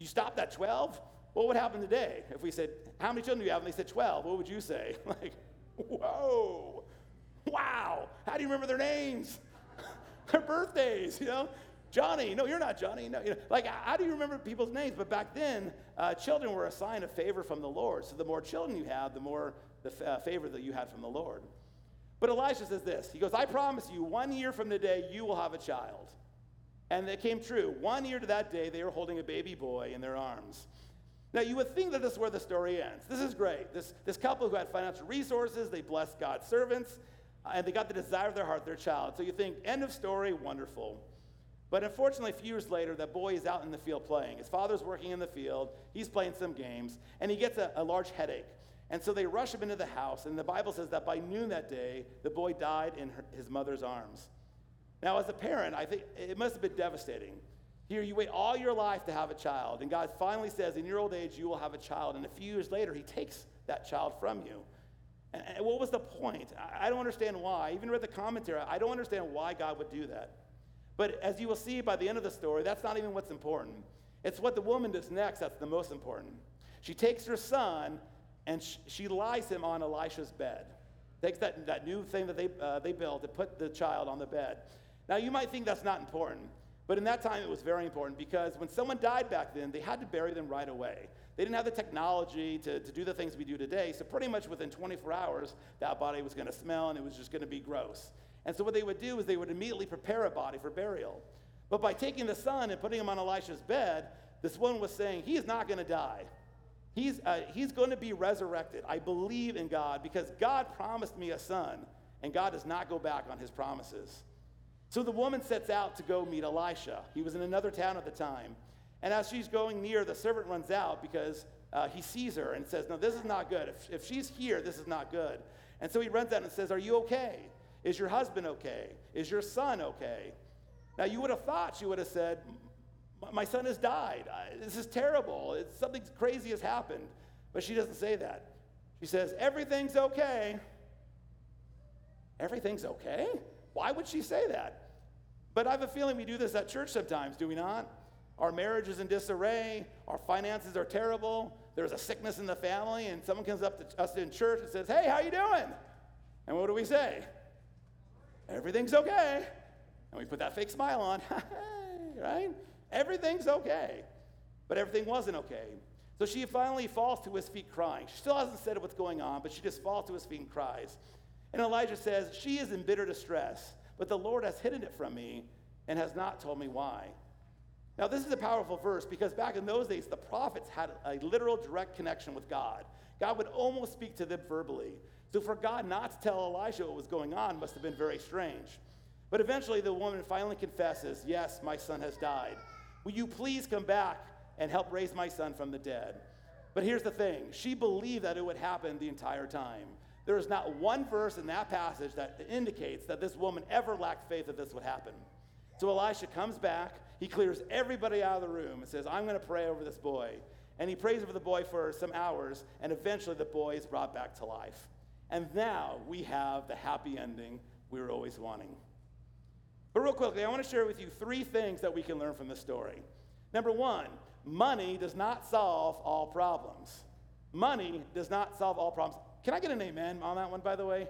You stopped at 12? What would happen today if we said, how many children do you have? And they said 12. What would you say? like, whoa, wow. How do you remember their names? their birthdays, you know? Johnny, no, you're not Johnny. No, you know, like, how do you remember people's names? But back then, uh, children were a sign of favor from the Lord. So the more children you have, the more the uh, favor that you had from the Lord. But Elijah says this He goes, I promise you, one year from today, you will have a child. And it came true. One year to that day, they were holding a baby boy in their arms. Now, you would think that this is where the story ends. This is great. This, this couple who had financial resources, they blessed God's servants, Uh, and they got the desire of their heart, their child. So you think, end of story, wonderful. But unfortunately, a few years later, that boy is out in the field playing. His father's working in the field, he's playing some games, and he gets a, a large headache. And so they rush him into the house, and the Bible says that by noon that day, the boy died in her, his mother's arms. Now, as a parent, I think it must have been devastating. Here, you wait all your life to have a child, and God finally says, In your old age, you will have a child. And a few years later, He takes that child from you. And, and what was the point? I, don't understand why. Even read the commentary. I don't understand why God would do that. But as you will see by the end of the story, that's not even what's important. It's what the woman does next that's the most important. She takes her son and sh- she lies him on Elisha's bed. Takes that, that new thing that they, uh, they built to put the child on the bed. Now, you might think that's not important, but in that time it was very important because when someone died back then, they had to bury them right away. They didn't have the technology to, to do the things we do today, so pretty much within 24 hours, that body was going to smell and it was just going to be gross. And so what they would do is they would immediately prepare a body for burial. But by taking the son and putting him on Elisha's bed, this one was saying, He is not going to die. He's, uh, he's going to be resurrected. I believe in God because God promised me a son, and God does not go back on his promises. So the woman sets out to go meet Elisha. He was in another town at the time. And as she's going near, the servant runs out because uh, he sees her and says, No, this is not good. If, if she's here, this is not good. And so he runs out and says, Are you okay? Is your husband okay? Is your son okay? Now, you would have thought she would have said, My son has died. This is terrible. It's, something crazy has happened. But she doesn't say that. She says, Everything's okay. Everything's okay? Why would she say that? But I have a feeling we do this at church sometimes, do we not? Our marriage is in disarray, our finances are terrible, there's a sickness in the family, and someone comes up to us in church and says, Hey, how you doing? And what do we say? Everything's okay. And we put that fake smile on, right? Everything's okay. But everything wasn't okay. So she finally falls to his feet crying. She still hasn't said what's going on, but she just falls to his feet and cries. And Elijah says, She is in bitter distress, but the Lord has hidden it from me and has not told me why. Now, this is a powerful verse because back in those days, the prophets had a literal direct connection with God. God would almost speak to them verbally. So, for God not to tell Elijah what was going on must have been very strange. But eventually, the woman finally confesses, Yes, my son has died. Will you please come back and help raise my son from the dead? But here's the thing she believed that it would happen the entire time. There is not one verse in that passage that indicates that this woman ever lacked faith that this would happen. So Elisha comes back, he clears everybody out of the room and says, I'm going to pray over this boy. And he prays over the boy for some hours, and eventually the boy is brought back to life. And now we have the happy ending we were always wanting. But real quickly, I want to share with you three things that we can learn from this story. Number one, money does not solve all problems. Money does not solve all problems. Can I get an amen on that one, by the way?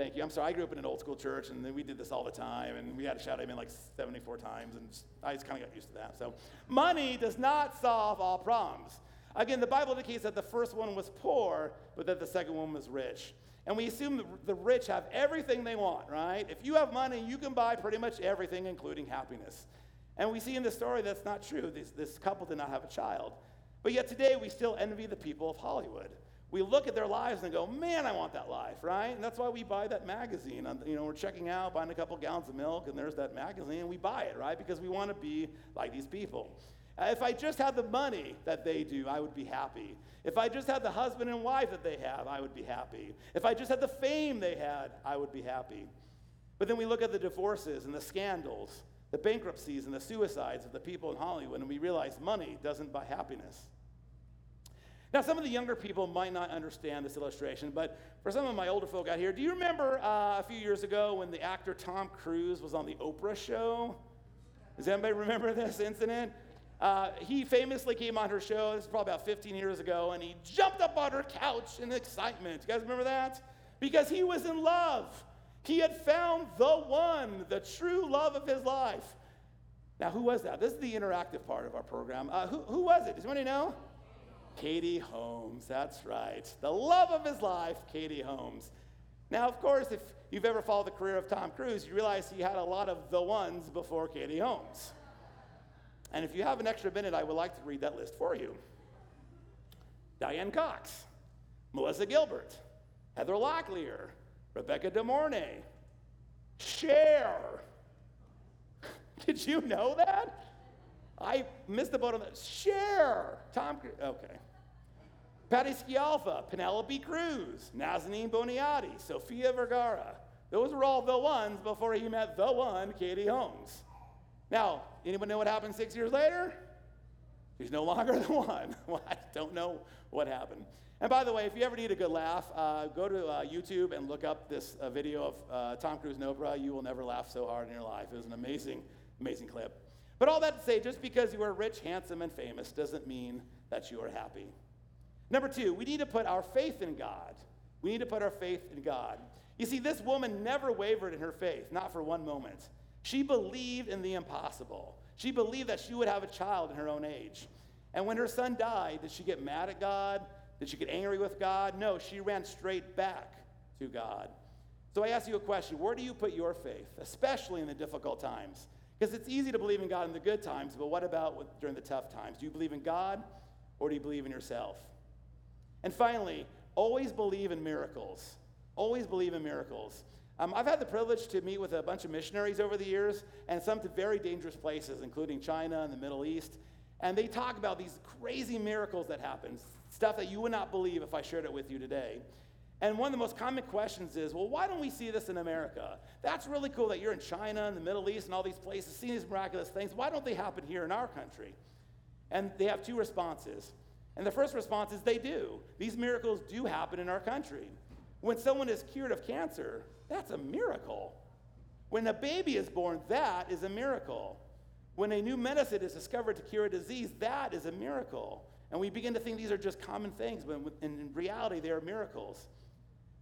Thank you. I'm sorry. I grew up in an old school church, and then we did this all the time, and we had to shout amen like 74 times, and I just kind of got used to that. So, money does not solve all problems. Again, the Bible indicates that the first one was poor, but that the second one was rich. And we assume the rich have everything they want, right? If you have money, you can buy pretty much everything, including happiness. And we see in the story that's not true. This, this couple did not have a child. But yet today, we still envy the people of Hollywood. We look at their lives and go, man, I want that life, right? And that's why we buy that magazine. You know, we're checking out, buying a couple gallons of milk, and there's that magazine, and we buy it, right? Because we want to be like these people. Uh, if I just had the money that they do, I would be happy. If I just had the husband and wife that they have, I would be happy. If I just had the fame they had, I would be happy. But then we look at the divorces and the scandals, the bankruptcies and the suicides of the people in Hollywood, and we realize money doesn't buy happiness. Now, some of the younger people might not understand this illustration, but for some of my older folk out here, do you remember uh, a few years ago when the actor Tom Cruise was on the Oprah show? Does anybody remember this incident? Uh, he famously came on her show, this is probably about 15 years ago, and he jumped up on her couch in excitement. You guys remember that? Because he was in love. He had found the one, the true love of his life. Now, who was that? This is the interactive part of our program. Uh, who, who was it? Does anybody know? Katie Holmes, that's right. The love of his life, Katie Holmes. Now, of course, if you've ever followed the career of Tom Cruise, you realize he had a lot of the ones before Katie Holmes. And if you have an extra minute, I would like to read that list for you. Diane Cox, Melissa Gilbert, Heather Locklear, Rebecca De Mornay, Cher. Did you know that? I missed the boat on that. Cher. Tom, okay. Patti Scialfa, Penelope Cruz, Nazanin Boniadi, Sofia Vergara. Those were all the ones before he met the one, Katie Holmes. Now, anyone know what happened six years later? He's no longer the one. Well, I don't know what happened. And by the way, if you ever need a good laugh, uh, go to uh, YouTube and look up this uh, video of uh, Tom Cruise and Oprah. You will never laugh so hard in your life. It was an amazing, amazing clip. But all that to say, just because you are rich, handsome, and famous doesn't mean that you are happy. Number two, we need to put our faith in God. We need to put our faith in God. You see, this woman never wavered in her faith, not for one moment. She believed in the impossible. She believed that she would have a child in her own age. And when her son died, did she get mad at God? Did she get angry with God? No, she ran straight back to God. So I ask you a question Where do you put your faith, especially in the difficult times? Because it's easy to believe in God in the good times, but what about during the tough times? Do you believe in God or do you believe in yourself? And finally, always believe in miracles. Always believe in miracles. Um, I've had the privilege to meet with a bunch of missionaries over the years, and some to very dangerous places, including China and the Middle East. And they talk about these crazy miracles that happen, stuff that you would not believe if I shared it with you today. And one of the most common questions is, well, why don't we see this in America? That's really cool that you're in China and the Middle East and all these places seeing these miraculous things. Why don't they happen here in our country? And they have two responses. And the first response is they do. These miracles do happen in our country. When someone is cured of cancer, that's a miracle. When a baby is born, that is a miracle. When a new medicine is discovered to cure a disease, that is a miracle. And we begin to think these are just common things, but in reality, they are miracles.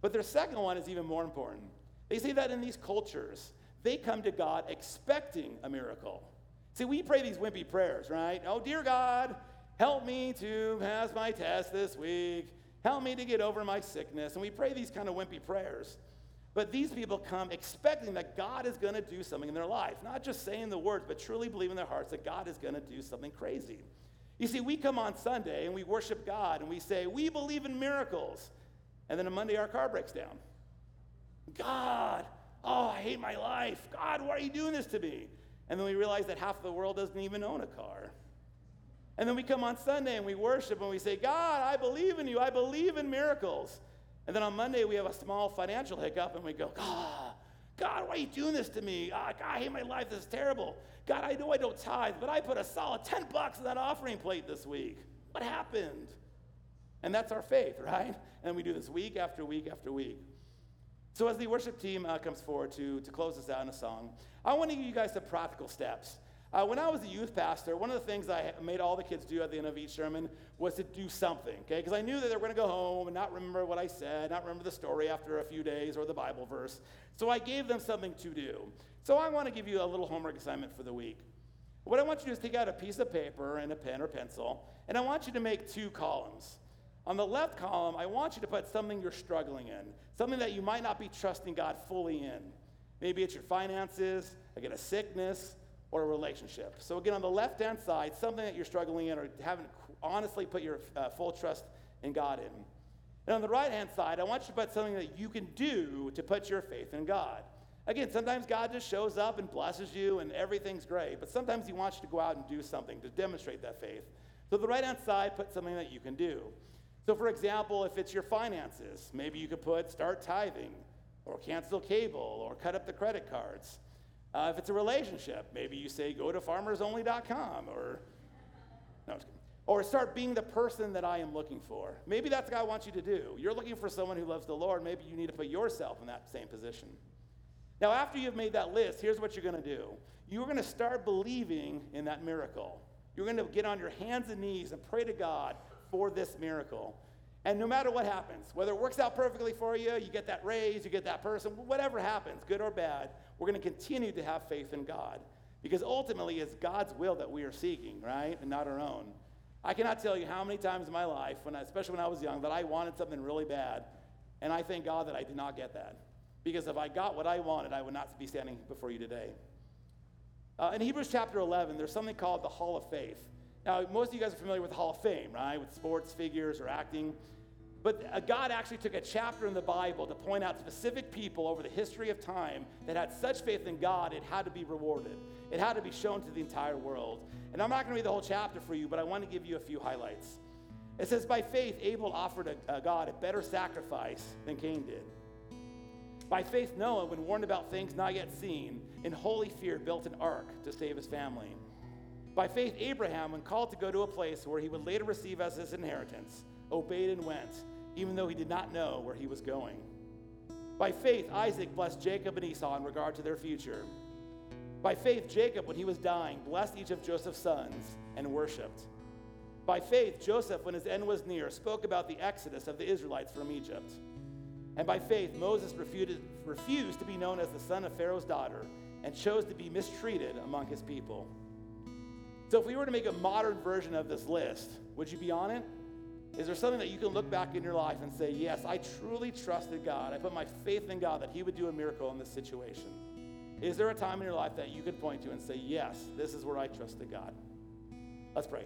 But their second one is even more important. They say that in these cultures, they come to God expecting a miracle. See, we pray these wimpy prayers, right? Oh, dear God, help me to pass my test this week. Help me to get over my sickness. And we pray these kind of wimpy prayers. But these people come expecting that God is going to do something in their life, not just saying the words, but truly believing in their hearts that God is going to do something crazy. You see, we come on Sunday and we worship God and we say, We believe in miracles. And then on Monday, our car breaks down. God, oh, I hate my life. God, why are you doing this to me? And then we realize that half of the world doesn't even own a car. And then we come on Sunday and we worship and we say, God, I believe in you. I believe in miracles. And then on Monday, we have a small financial hiccup and we go, God, God, why are you doing this to me? Oh, God, I hate my life. This is terrible. God, I know I don't tithe, but I put a solid 10 bucks in that offering plate this week. What happened? And that's our faith, right? And we do this week after week after week. So as the worship team uh, comes forward to, to close us out in a song, I want to give you guys some practical steps. Uh, when I was a youth pastor, one of the things I made all the kids do at the end of each sermon was to do something, okay? Because I knew that they were going to go home and not remember what I said, not remember the story after a few days or the Bible verse. So I gave them something to do. So I want to give you a little homework assignment for the week. What I want you to do is take out a piece of paper and a pen or pencil, and I want you to make two columns. On the left column, I want you to put something you're struggling in, something that you might not be trusting God fully in. Maybe it's your finances, again, a sickness, or a relationship. So, again, on the left hand side, something that you're struggling in or haven't honestly put your uh, full trust in God in. And on the right hand side, I want you to put something that you can do to put your faith in God. Again, sometimes God just shows up and blesses you and everything's great, but sometimes He wants you to go out and do something to demonstrate that faith. So, the right hand side, put something that you can do. So, for example, if it's your finances, maybe you could put start tithing or cancel cable or cut up the credit cards. Uh, if it's a relationship, maybe you say go to farmersonly.com or no, or start being the person that I am looking for. Maybe that's what I want you to do. You're looking for someone who loves the Lord. Maybe you need to put yourself in that same position. Now, after you've made that list, here's what you're going to do. You're going to start believing in that miracle. You're going to get on your hands and knees and pray to God for this miracle. And no matter what happens, whether it works out perfectly for you, you get that raise, you get that person, whatever happens, good or bad, we're going to continue to have faith in God. Because ultimately, it's God's will that we are seeking, right? And not our own. I cannot tell you how many times in my life, when I, especially when I was young, that I wanted something really bad. And I thank God that I did not get that. Because if I got what I wanted, I would not be standing before you today. Uh, in Hebrews chapter 11, there's something called the Hall of Faith. Now, most of you guys are familiar with the Hall of Fame, right? With sports figures or acting. But uh, God actually took a chapter in the Bible to point out specific people over the history of time that had such faith in God, it had to be rewarded. It had to be shown to the entire world. And I'm not going to read the whole chapter for you, but I want to give you a few highlights. It says, By faith, Abel offered a, a God a better sacrifice than Cain did. By faith, Noah, when warned about things not yet seen, in holy fear built an ark to save his family. By faith, Abraham, when called to go to a place where he would later receive as his inheritance, obeyed and went, even though he did not know where he was going. By faith, Isaac blessed Jacob and Esau in regard to their future. By faith, Jacob, when he was dying, blessed each of Joseph's sons and worshiped. By faith, Joseph, when his end was near, spoke about the exodus of the Israelites from Egypt. And by faith, Moses refused, refused to be known as the son of Pharaoh's daughter and chose to be mistreated among his people. So, if we were to make a modern version of this list, would you be on it? Is there something that you can look back in your life and say, Yes, I truly trusted God. I put my faith in God that He would do a miracle in this situation? Is there a time in your life that you could point to and say, Yes, this is where I trusted God? Let's pray.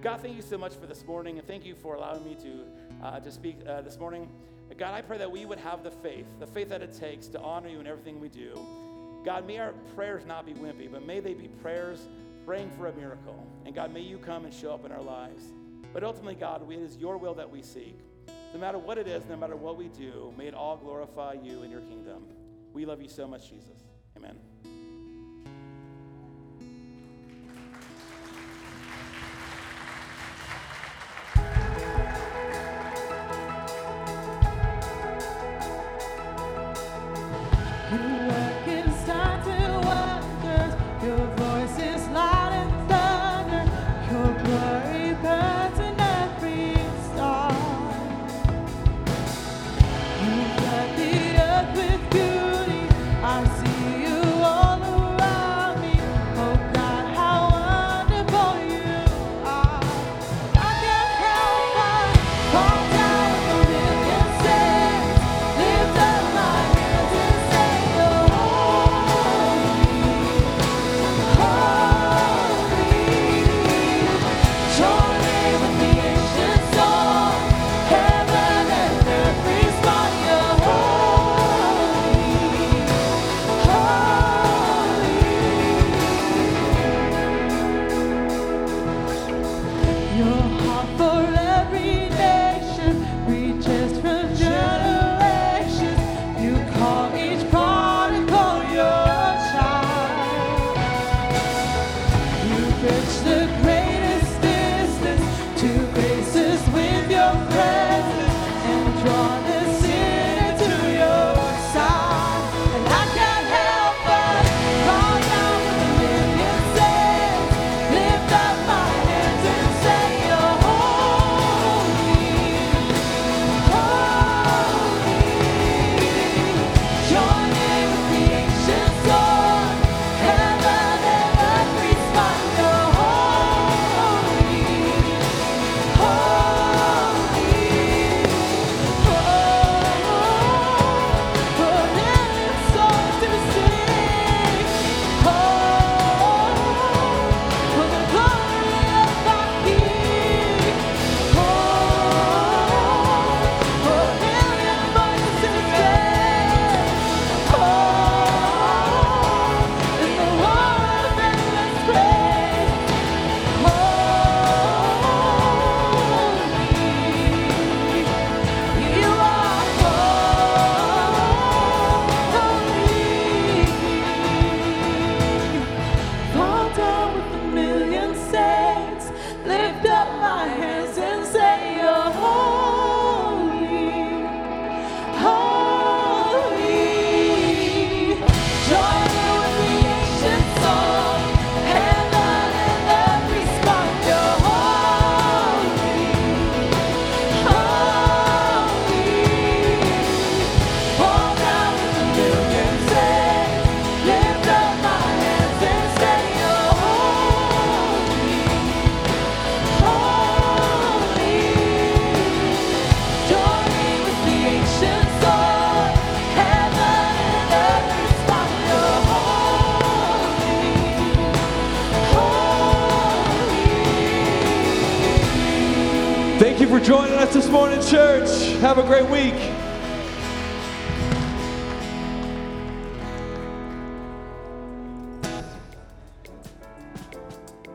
God, thank you so much for this morning, and thank you for allowing me to, uh, to speak uh, this morning. God, I pray that we would have the faith, the faith that it takes to honor you in everything we do. God, may our prayers not be wimpy, but may they be prayers praying for a miracle. And God, may you come and show up in our lives. But ultimately, God, it is your will that we seek. No matter what it is, no matter what we do, may it all glorify you and your kingdom. We love you so much, Jesus. Amen.